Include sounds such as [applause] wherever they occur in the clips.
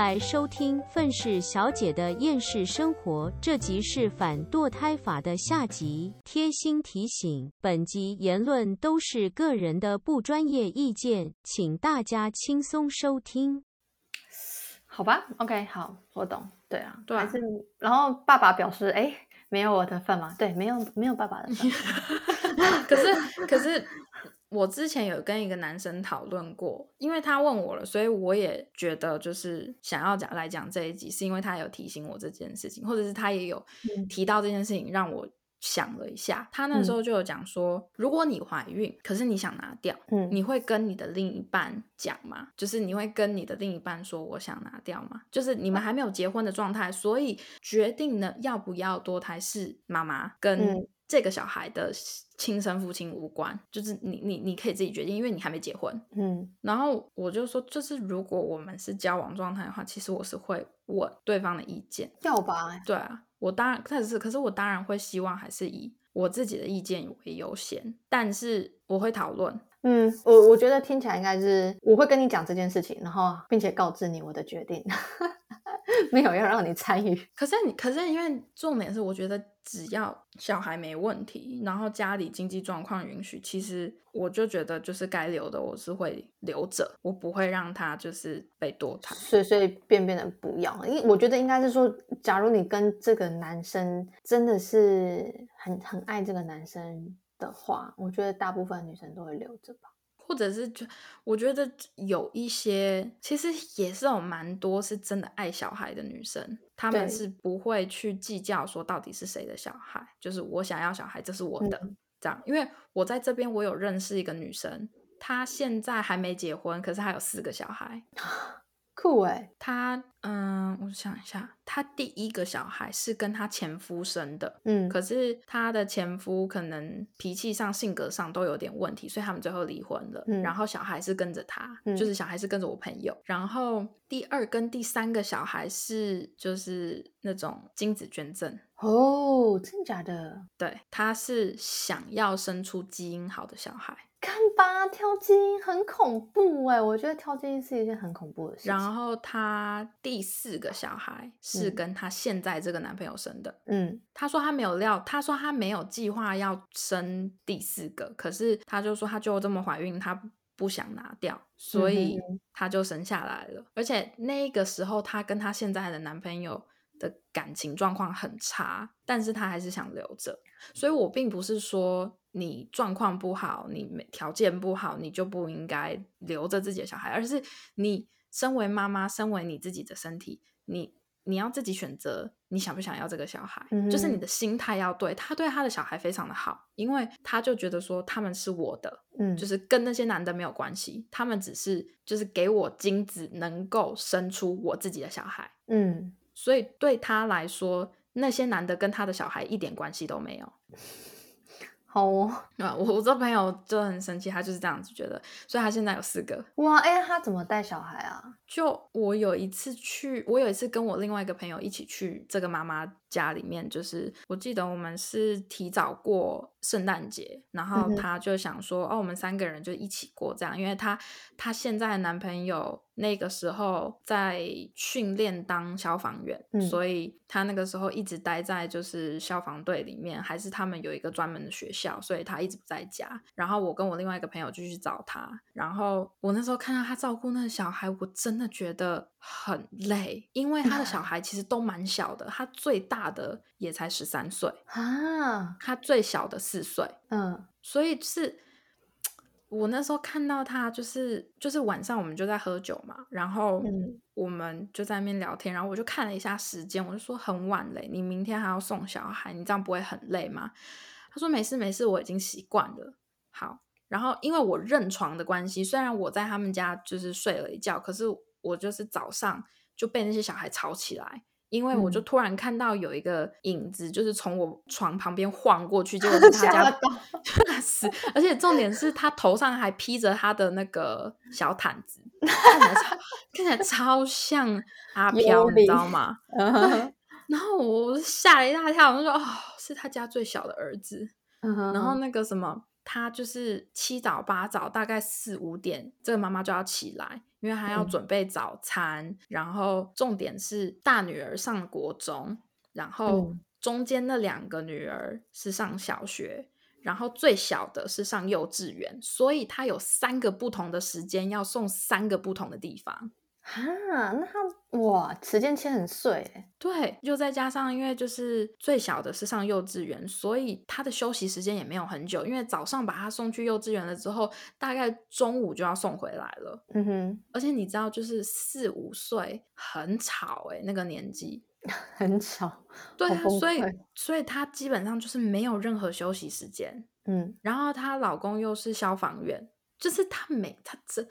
来收听愤世小姐的厌世生活，这集是反堕胎法的下集。贴心提醒：本集言论都是个人的不专业意见，请大家轻松收听。好吧，OK，好，我懂。对啊，对啊还是然后爸爸表示，哎，没有我的份吗？对，没有没有爸爸的份。[laughs] [laughs] 可是可是我之前有跟一个男生讨论过，因为他问我了，所以我也觉得就是想要讲来讲这一集，是因为他有提醒我这件事情，或者是他也有嗯提到这件事情，让我想了一下。他那时候就有讲说，如果你怀孕，可是你想拿掉，嗯你会跟你的另一半讲吗？就是你会跟你的另一半说我想拿掉吗？就是你们还没有结婚的状态，所以决定呢要不要多胎是妈妈跟嗯这个小孩的亲生父亲无关，就是你你你可以自己决定，因为你还没结婚。嗯然后我就说，就是如果我们是交往状态的话，其实我是会问对方的意见。要吧？对啊，我当然，但是可是我当然会希望还是以我自己的意见为优先，但是我会讨论。嗯，我我觉得听起来应该是我会跟你讲这件事情，然后并且告知你我的决定，[laughs] 没有要让你参与。可是你，可是因为重点是，我觉得只要小孩没问题，然后家里经济状况允许，其实我就觉得就是该留的，我是会留着，我不会让他就是被堕胎。随随便便的不要，因为我觉得应该是说，假如你跟这个男生真的是很很爱这个男生的话，我觉得大部分女生都会留着吧。或者是就我觉得有一些其实也是有蛮多是真的爱小孩的女生，她们是不会去计较说到底是谁的小孩，就是我想要小孩，这是我的、嗯这样。因为我在这边我有认识一个女生，她现在还没结婚，可是她有四个小孩。[laughs] 酷哎、他嗯，我想一下，他第一个小孩是跟她前夫生的，嗯，可是她的前夫可能脾气上、性格上都有点问题，所以他们最后离婚了。嗯然后小孩是跟着他，嗯就是小孩是跟着我朋友。然后第二跟第三个小孩是就是那种精子捐赠，哦，真假的？对，他是想要生出基因好的小孩。看吧，挑基因很恐怖哎，我觉得挑基因是一件很恐怖的事情。然后她第四个小孩是嗯跟她现在这个男朋友生的。嗯她说她没有料，她说她没有计划要生第四个，可是她就说她就这么怀孕，她不想拿掉，所以她就生下来了。而且那个时候，她跟她现在的男朋友的感情状况很差，但是她还是想留着。所以我并不是说你状况不好，你没条件不好，你就不应该留着自己的小孩，而是你身为妈妈，身为你自己的身体，你你要自己选择你想不想要这个小孩，嗯就是你的心态要对。他对他的小孩非常的好，因为他就觉得说他们是我的，嗯，就是跟那些男的没有关系，他们只是就是给我精子，能够生出我自己的小孩。嗯，所以对他来说，那些男的跟他的小孩一点关系都没有。好哦，啊，我我这朋友就很生气，他就是这样子觉得，所以他现在有四个。哇，哎，他怎么带小孩啊？就我有一次去，我有一次跟我另外一个朋友一起去这个妈妈家里面，就是我记得我们是提早过圣诞节，然后嗯哼。她就想说，哦，我们三个人就一起过这样，因为她她现在的男朋友那个时候在训练当消防员，嗯。所以他那个时候一直待在就是消防队里面，还是他们有一个专门的学校，所以他一直不在家。然后我跟我另外一个朋友就去找他，然后我那时候看到他照顾那个小孩，我真的觉得很累，因为他的小 [laughs] 孩其实都蛮小的，他最大的也才十三岁，啊，他最小的四岁，嗯所以是。我那时候看到他，就是就是晚上我们就在喝酒嘛，然后嗯我们就在那边聊天，然后我就看了一下时间，我就说很晚嘞，你明天还要送小孩，你这样不会很累吗？他说没事没事，我已经习惯了。好，然后因为我认床的关系，虽然我在他们家就是睡了一觉，可是我就是早上就被那些小孩吵起来。因为我就嗯突然看到有一个影子，就是从我床旁边晃过去，结果 [laughs] 是他家 [laughs] 吓到死，而且重点是他头上还披着他的那个小毯子，看起来超看起来超像阿飘，你知道灵吗？嗯然后我吓了一大跳，我就说哦，是他家最小的儿子。然后那个什么，他就是七早八早，大概四五点，这个妈妈就要起来，因为他要嗯准备早餐，然后重点是大女儿上国中，然后嗯中间那两个女儿是上小学。然后最小的是上幼稚园，所以他有三个不同的时间要送三个不同的地方。哈，那他哇，时间切很碎欸，对，又再加上因为就是最小的是上幼稚园，所以他的休息时间也没有很久，因为早上把他送去幼稚园了之后，大概中午就要送回来了。嗯哼，而且你知道，就是四五岁很吵诶、那个年纪。[laughs] 很吵，对啊，所以所以他基本上就是没有任何休息时间。嗯然后她老公又是消防员，就是她每她真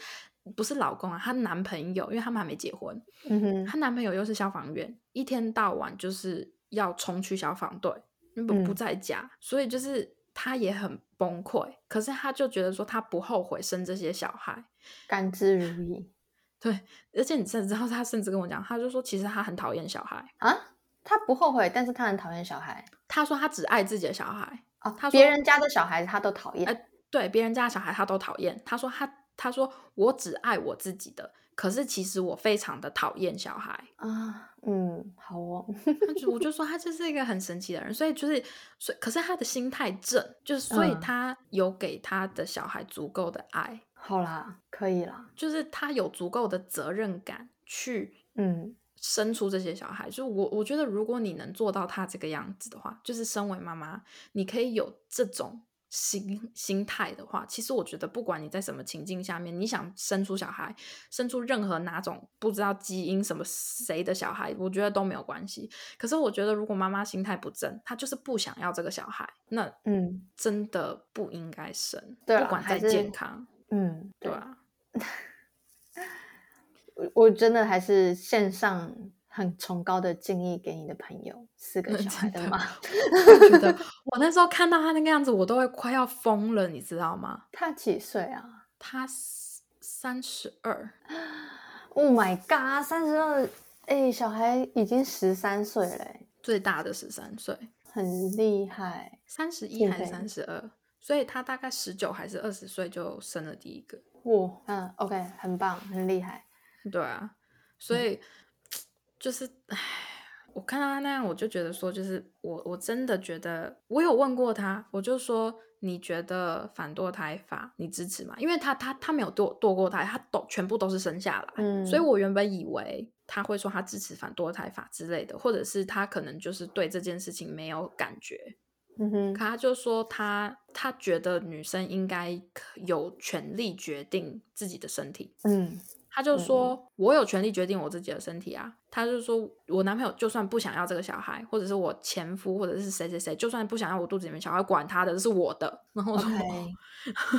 不是老公啊，她男朋友，因为他们还没结婚，嗯哼，她男朋友又是消防员，一天到晚就是要冲去消防队，不不嗯在家，所以就是她也很崩溃。可是她就觉得说，她不后悔生这些小孩，甘之如饴 [laughs] 对，而且你甚至知道，她甚至跟我讲，她就说其实她很讨厌小孩，啊。她不后悔，但是她很讨厌小孩她说她只爱自己的小孩，哦。她说别人家的小孩她都讨厌，哎对别人家的小孩她都讨厌。她说她她说我只爱我自己的，可是其实我非常的讨厌小孩。啊，嗯，好哦，我就说他就是一个很神奇的人，所以就是所以可是他的心态正，就是所以嗯他有给他的小孩足够的爱，好啦，可以啦，就是他有足够的责任感去嗯生出这些小孩。就我我觉得，如果你能做到他这个样子的话，就是身为妈妈，你可以有这种心心态的话，其实我觉得，不管你在什么情境下面，你想生出小孩，生出任何哪种不知道基因什么谁的小孩，我觉得都没有关系。可是我觉得，如果妈妈心态不正，她就是不想要这个小孩，那嗯真的不应该生，不管再健康，嗯，对，啊。[laughs] 我我真的还是线上很崇高的敬意给你的朋友，四个小孩真的的妈，我觉得 [laughs] 我那时候看到他那个样子，我都会快要疯了，你知道吗？他几岁啊他三十二，？Oh my god，三十二，哎，小孩已经十三岁嘞欸，最大的十三岁，很厉害，三十一还是三十二，所以他大概十九还是二十岁就生了第一个。哇，嗯，OK，很棒，很厉害，对啊，所以、就是，唉，我看到他那样，我就觉得说，就是我我真的觉得，我有问过他，我就说，你觉得反堕胎法你支持吗？因为他他他没有堕堕过胎，他都全部都是生下来，嗯，所以我原本以为他会说他支持反堕胎法之类的，或者是他可能就是对这件事情没有感觉，嗯哼，可他就说他他觉得女生应该有权利决定自己的身体。嗯他就说：“我有权利决定我自己的身体啊。”他就说：“我男朋友就算不想要这个小孩，或者是我前夫，或者是谁谁谁，就算不想要我肚子里面小孩，管他的，这是我的。”然后我说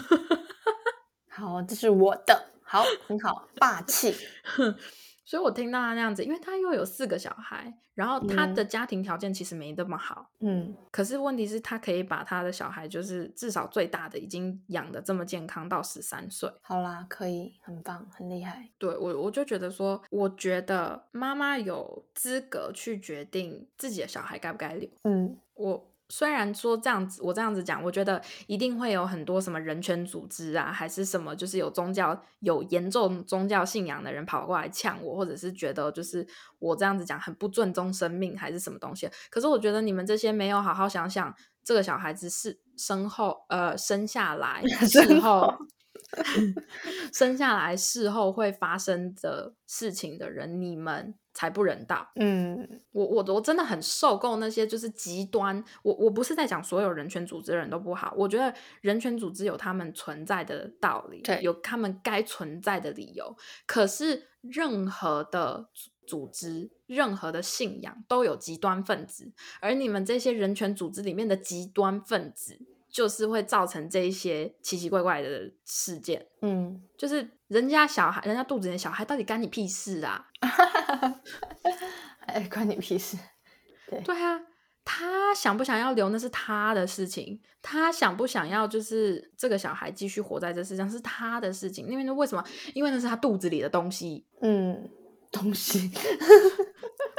[laughs] 好，这是我的，好，很好，霸气，[laughs] 所以我听到他那样子，因为他又有四个小孩，然后他嗯。的家庭条件其实没那么好，嗯。可是问题是，他可以把他的小孩，就是至少最大的已经养的这么健康到十三岁。好啦，可以，很棒，很厉害，对我，我就觉得说，我觉得妈妈有资格去决定自己的小孩该不该留。嗯。我虽然说这样子，我这样子讲，我觉得一定会有很多什么人权组织啊，还是什么，就是有宗教有严重宗教信仰的人跑过来呛我，或者是觉得就是我这样子讲很不尊重生命，还是什么东西。可是我觉得你们这些没有好好想想，这个小孩子是身后呃生下来 [laughs] 事后 [laughs] 生下来事后会发生的事情的人，你们才不人道。嗯我我我真的很受够那些就是极端，我我不是在讲所有人权组织的人都不好，我觉得人权组织有他们存在的道理，对有他们该存在的理由。可是任何的组组织、任何的信仰都有极端分子，而你们这些人权组织里面的极端分子，就是会造成这一些奇奇怪怪的事件。嗯，就是人家小孩，人家肚子里的小孩，到底干你屁事啊？[laughs] 哎，关你屁事，对啊，他想不想要留那是他的事情，他想不想要就是这个小孩继续活在这世上是他的事情。因为为什么？因为那是他肚子里的东西。嗯东西。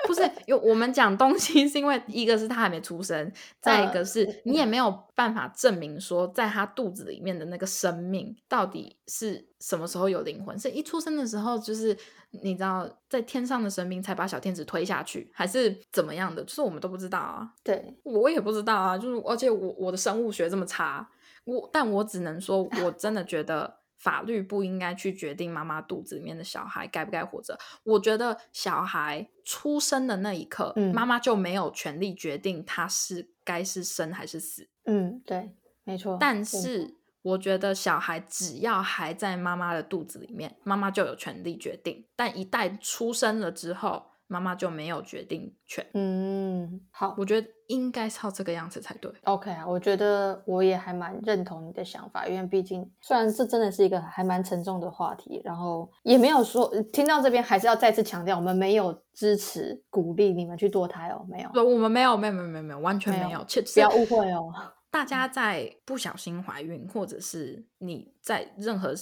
不是有我们讲东西，是因为一个是他还没出生，再一个是你也没有办法证明说，在他肚子里面的那个生命到底是什么时候有灵魂，是一出生的时候就是你知道在天上的神明才把小天使推下去，还是怎么样的？就是我们都不知道啊。对，我也不知道啊。就是而且我我的生物学这么差，我但我只能说，我真的觉得。法律不应该去决定妈妈肚子里面的小孩该不该活着。我觉得小孩出生的那一刻，妈妈就没有权利决定他是该是生还是死。嗯，对，没错。但是我觉得小孩只要还在妈妈的肚子里面，妈妈就有权利决定。但一旦出生了之后，妈妈就没有决定权。嗯，好，我觉得应该照这个样子才对。OK 啊，我觉得我也还蛮认同你的想法，因为毕竟虽然这真的是一个还蛮沉重的话题，然后也没有说听到这边还是要再次强调，我们没有支持鼓励你们去堕胎哦，没有，我们没有，没有，没有，没有，没有，完全没有，不要误会哦。[laughs] 大家在不小心怀孕，或者是你在任何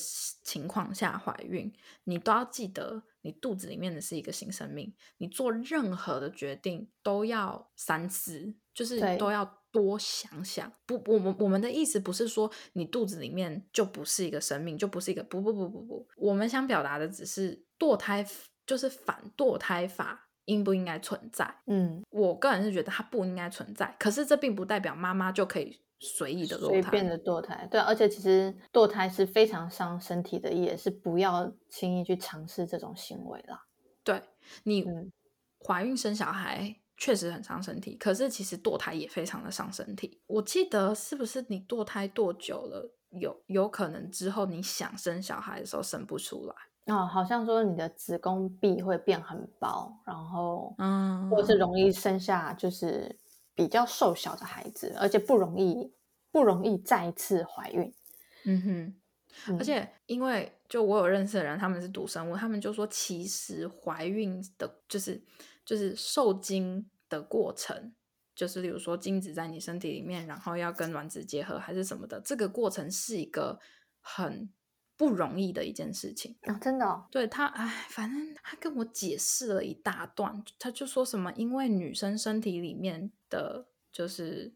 情况下怀孕，你都要记得。你肚子里面的是一个新生命，你做任何的决定都要三思，就是都要多想想。不，我们我们的意思不是说你肚子里面就不是一个生命，就不是一个不不不不不。我们想表达的只是堕胎，就是反堕胎法应不应该存在？嗯，我个人是觉得它不应该存在，可是这并不代表妈妈就可以。随意的堕胎随便的堕胎，对，而且其实堕胎是非常伤身体的，也是不要轻易去尝试这种行为啦。对你怀孕生小孩确实很伤身体，可是其实堕胎也非常的伤身体。我记得是不是你堕胎堕久了，有有可能之后你想生小孩的时候生不出来哦，好像说你的子宫壁会变很薄，然后嗯，或是容易生下就是。比较瘦小的孩子，而且不容易不容易再次怀孕。嗯哼，而且因为就我有认识的人，他们是读生物，他们就说，其实怀孕的，就是就是受精的过程，就是例如说精子在你身体里面，然后要跟卵子结合还是什么的，这个过程是一个很。不容易的一件事情啊，真的。对他，哎，反正他跟我解释了一大段，他就说什么，因为女生身体里面的，就是，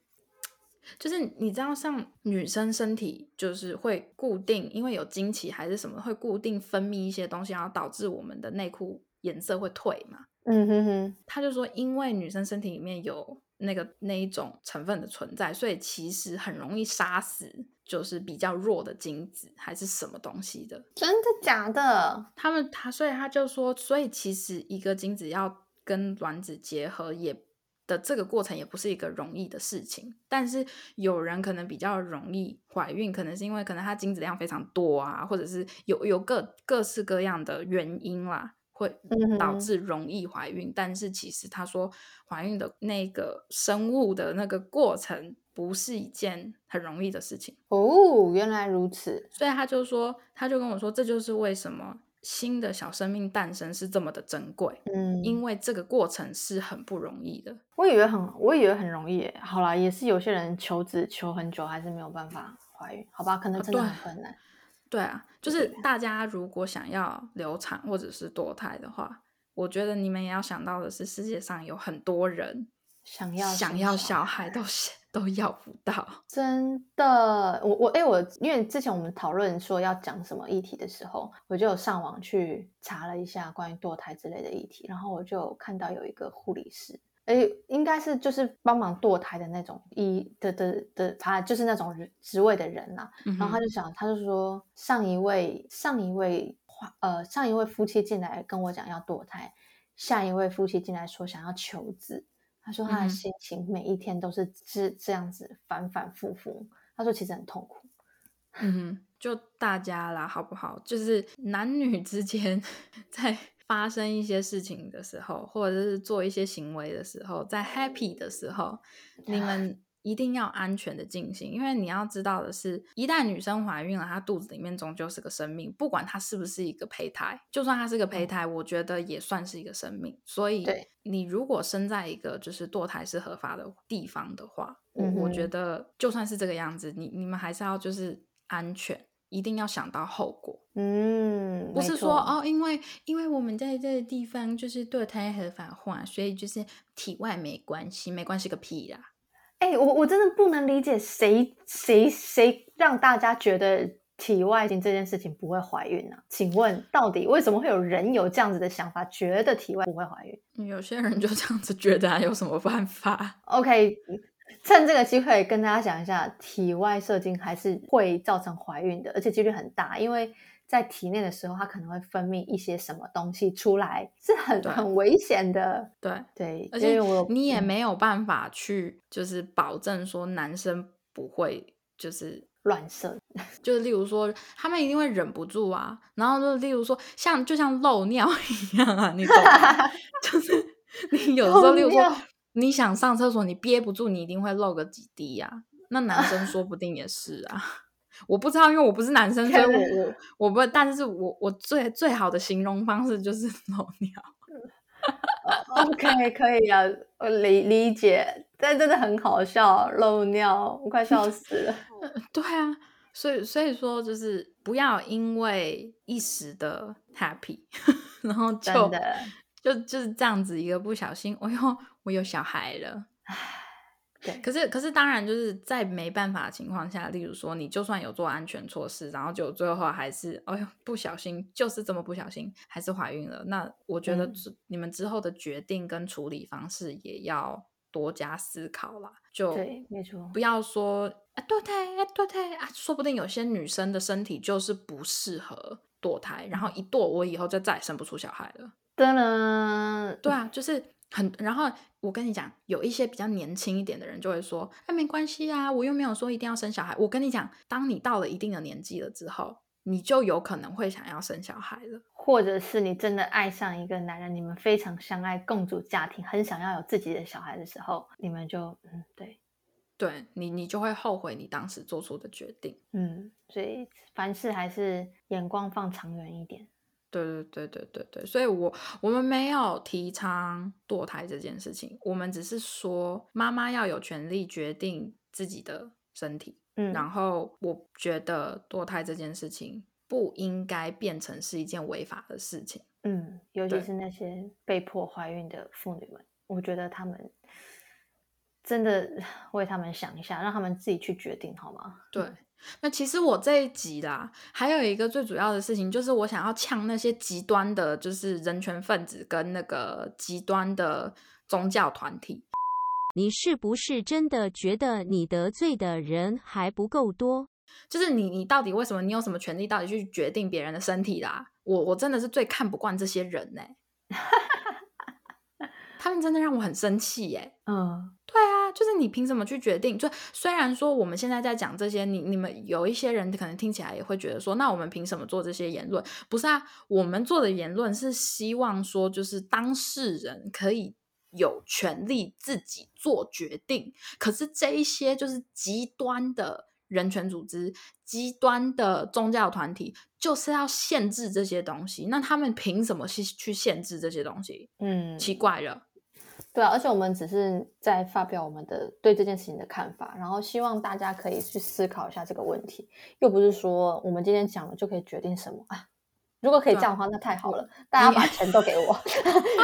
就是你知道，像女生身体就是会固定，因为有经期还是什么，会固定分泌一些东西，然后导致我们的内裤颜色会退嘛。嗯哼哼，他就说，因为女生身体里面有那个那一种成分的存在，所以其实很容易杀死。就是比较弱的精子还是什么东西的？真的假的？他们他所以他就说，所以其实一个精子要跟卵子结合也的这个过程也不是一个容易的事情。但是有人可能比较容易怀孕，可能是因为可能他精子量非常多啊，或者是有有各各式各样的原因啦，会导致容易怀孕。但是其实他说怀孕的那个生物的那个过程。不是一件很容易的事情哦，原来如此。所以他就说，他就跟我说，这就是为什么新的小生命诞生是这么的珍贵。嗯，因为这个过程是很不容易的。我以为很，我以为很容易。好啦，也是有些人求子求很久，还是没有办法怀孕。好吧，可能真的很困难。对啊，就是大家如果想要流产或者是堕胎的话，我觉得你们也要想到的是，世界上有很多人想要想要小孩都是。都要不到，真的。我我哎，我因为之前我们讨论说要讲什么议题的时候，我就有上网去查了一下关于堕胎之类的议题，然后我就看到有一个护理师，哎，应该是就是帮忙堕胎的那种医的的的，他就是那种职位的人啦。然后他就想，他就说上一位上一位呃上一位夫妻进来跟我讲要堕胎，下一位夫妻进来说想要求子。他说他的心情每一天都是这这样子反反复复。他说其实很痛苦。嗯，就大家啦，好不好？就是男女之间 [laughs] 在发生一些事情的时候，或者是做一些行为的时候，在 happy 的时候，你们。一定要安全的进行，因为你要知道的是，一旦女生怀孕了，她肚子里面终究是个生命，不管她是不是一个胚胎，就算她是个胚胎，我觉得也算是一个生命。所以，你如果生在一个就是堕胎是合法的地方的话，我我觉得就算是这个样子，你你们还是要就是安全。一定要想到后果。嗯，不是说哦，因为因为我们在这个地方就是堕胎合法化，所以就是体外没关系，没关系个屁啦！哎、我我真的不能理解谁谁谁让大家觉得体外性这件事情不会怀孕呢、请问到底为什么会有人有这样子的想法，觉得体外不会怀孕有些人就这样子觉得啊，有什么办法？？OK，趁这个机会跟大家讲一下，体外射精还是会造成怀孕的，而且几率很大，因为在体内的时候，它可能会分泌一些什么东西出来，是很很危险的。对，对，而且我嗯你也没有办法去就是保证说男生不会就是乱射，就是例如说，他们一定会忍不住啊，然后就例如说，像就像漏尿 [laughs] 一样啊，你懂吗？[laughs] 就是 [laughs] 你有时候，例如说尿，你想上厕所，你憋不住，你一定会漏个几滴呀、那男生说不定也是啊，[laughs] 我不知道，因为我不是男生，所以我我 [laughs] 我不，但是我我最最好的形容方式就是 [laughs] 漏尿。OK，可以啊，我理理解，但真的很好笑，漏尿，我快笑死了。对啊，所以所以说就是不要因为一时的 happy，然后就的就就是这样子一个不小心，哎呦，我有小孩了。对，可是可是当然就是在没办法的情况下，例如说你就算有做安全措施，然后就最后还是哎呦不小心，就是这么不小心还是怀孕了。那我觉得嗯你们之后的决定跟处理方式也要多加思考啦。就对没错不要说啊堕胎啊堕胎啊，说不定有些女生的身体就是不适合堕胎，然后一堕我以后就再也生不出小孩了。噔噔，对啊，就是很，然后我跟你讲，有一些比较年轻一点的人就会说，哎，没关系啊，我又没有说一定要生小孩。我跟你讲，当你到了一定的年纪了之后，你就有可能会想要生小孩了。或者是你真的爱上一个男人，你们非常相爱，共组家庭，很想要有自己的小孩的时候，你们就嗯对，对你，你就会后悔你当时做出的决定。嗯，所以凡事还是眼光放长远一点。对对对对对对，所以我我们没有提倡堕胎这件事情，我们只是说妈妈要有权利决定自己的身体。嗯，然后我觉得堕胎这件事情不应该变成是一件违法的事情。嗯，尤其是那些被迫怀孕的妇女们，我觉得他们真的 [sighs] 为他们想一下，让他们自己去决定好吗？对，[laughs] 那其实我这一集啦，还有一个最主要的事情，就是我想要呛那些极端的，就是人权分子跟那个极端的宗教团体。你是不是真的觉得你得罪的人还不够多？就是你，你到底为什么？你有什么权利到底去决定别人的身体啦？我我真的是最看不惯这些人呢、[laughs] 他们真的让我很生气耶、嗯，对啊，就是你凭什么去决定？就虽然说我们现在在讲这些，你你们有一些人可能听起来也会觉得说，那我们凭什么做这些言论？不是啊，我们做的言论是希望说，就是当事人可以有权利自己做决定。可是这一些就是极端的人权组织、极端的宗教团体，就是要限制这些东西。那他们凭什么去去限制这些东西？嗯，奇怪了。对啊，而且我们只是在发表我们的对这件事情的看法，然后希望大家可以去思考一下这个问题，又不是说我们今天讲了就可以决定什么啊。如果可以这样的话，那太好了，大家把钱都给我，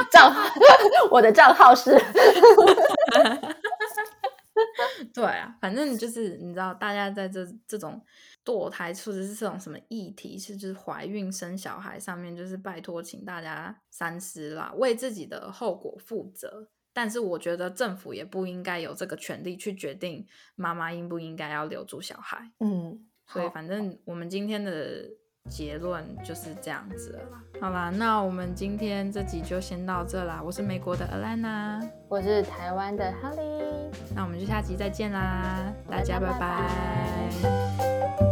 账号 [laughs] 我的账号是，[laughs] 对啊，反正就是你知道，大家在这这种堕胎或者是这种什么议题，是就是怀孕生小孩上面，就是拜托，请大家三思啦，为自己的后果负责。但是我觉得政府也不应该有这个权利去决定妈妈应不应该要留住小孩。嗯，所以反正我们今天的结论就是这样子了啦。好啦，那我们今天这集就先到这啦。我是美国的 Alana，我是台湾的 Holly，那我们就下集再见啦，大家拜大家拜拜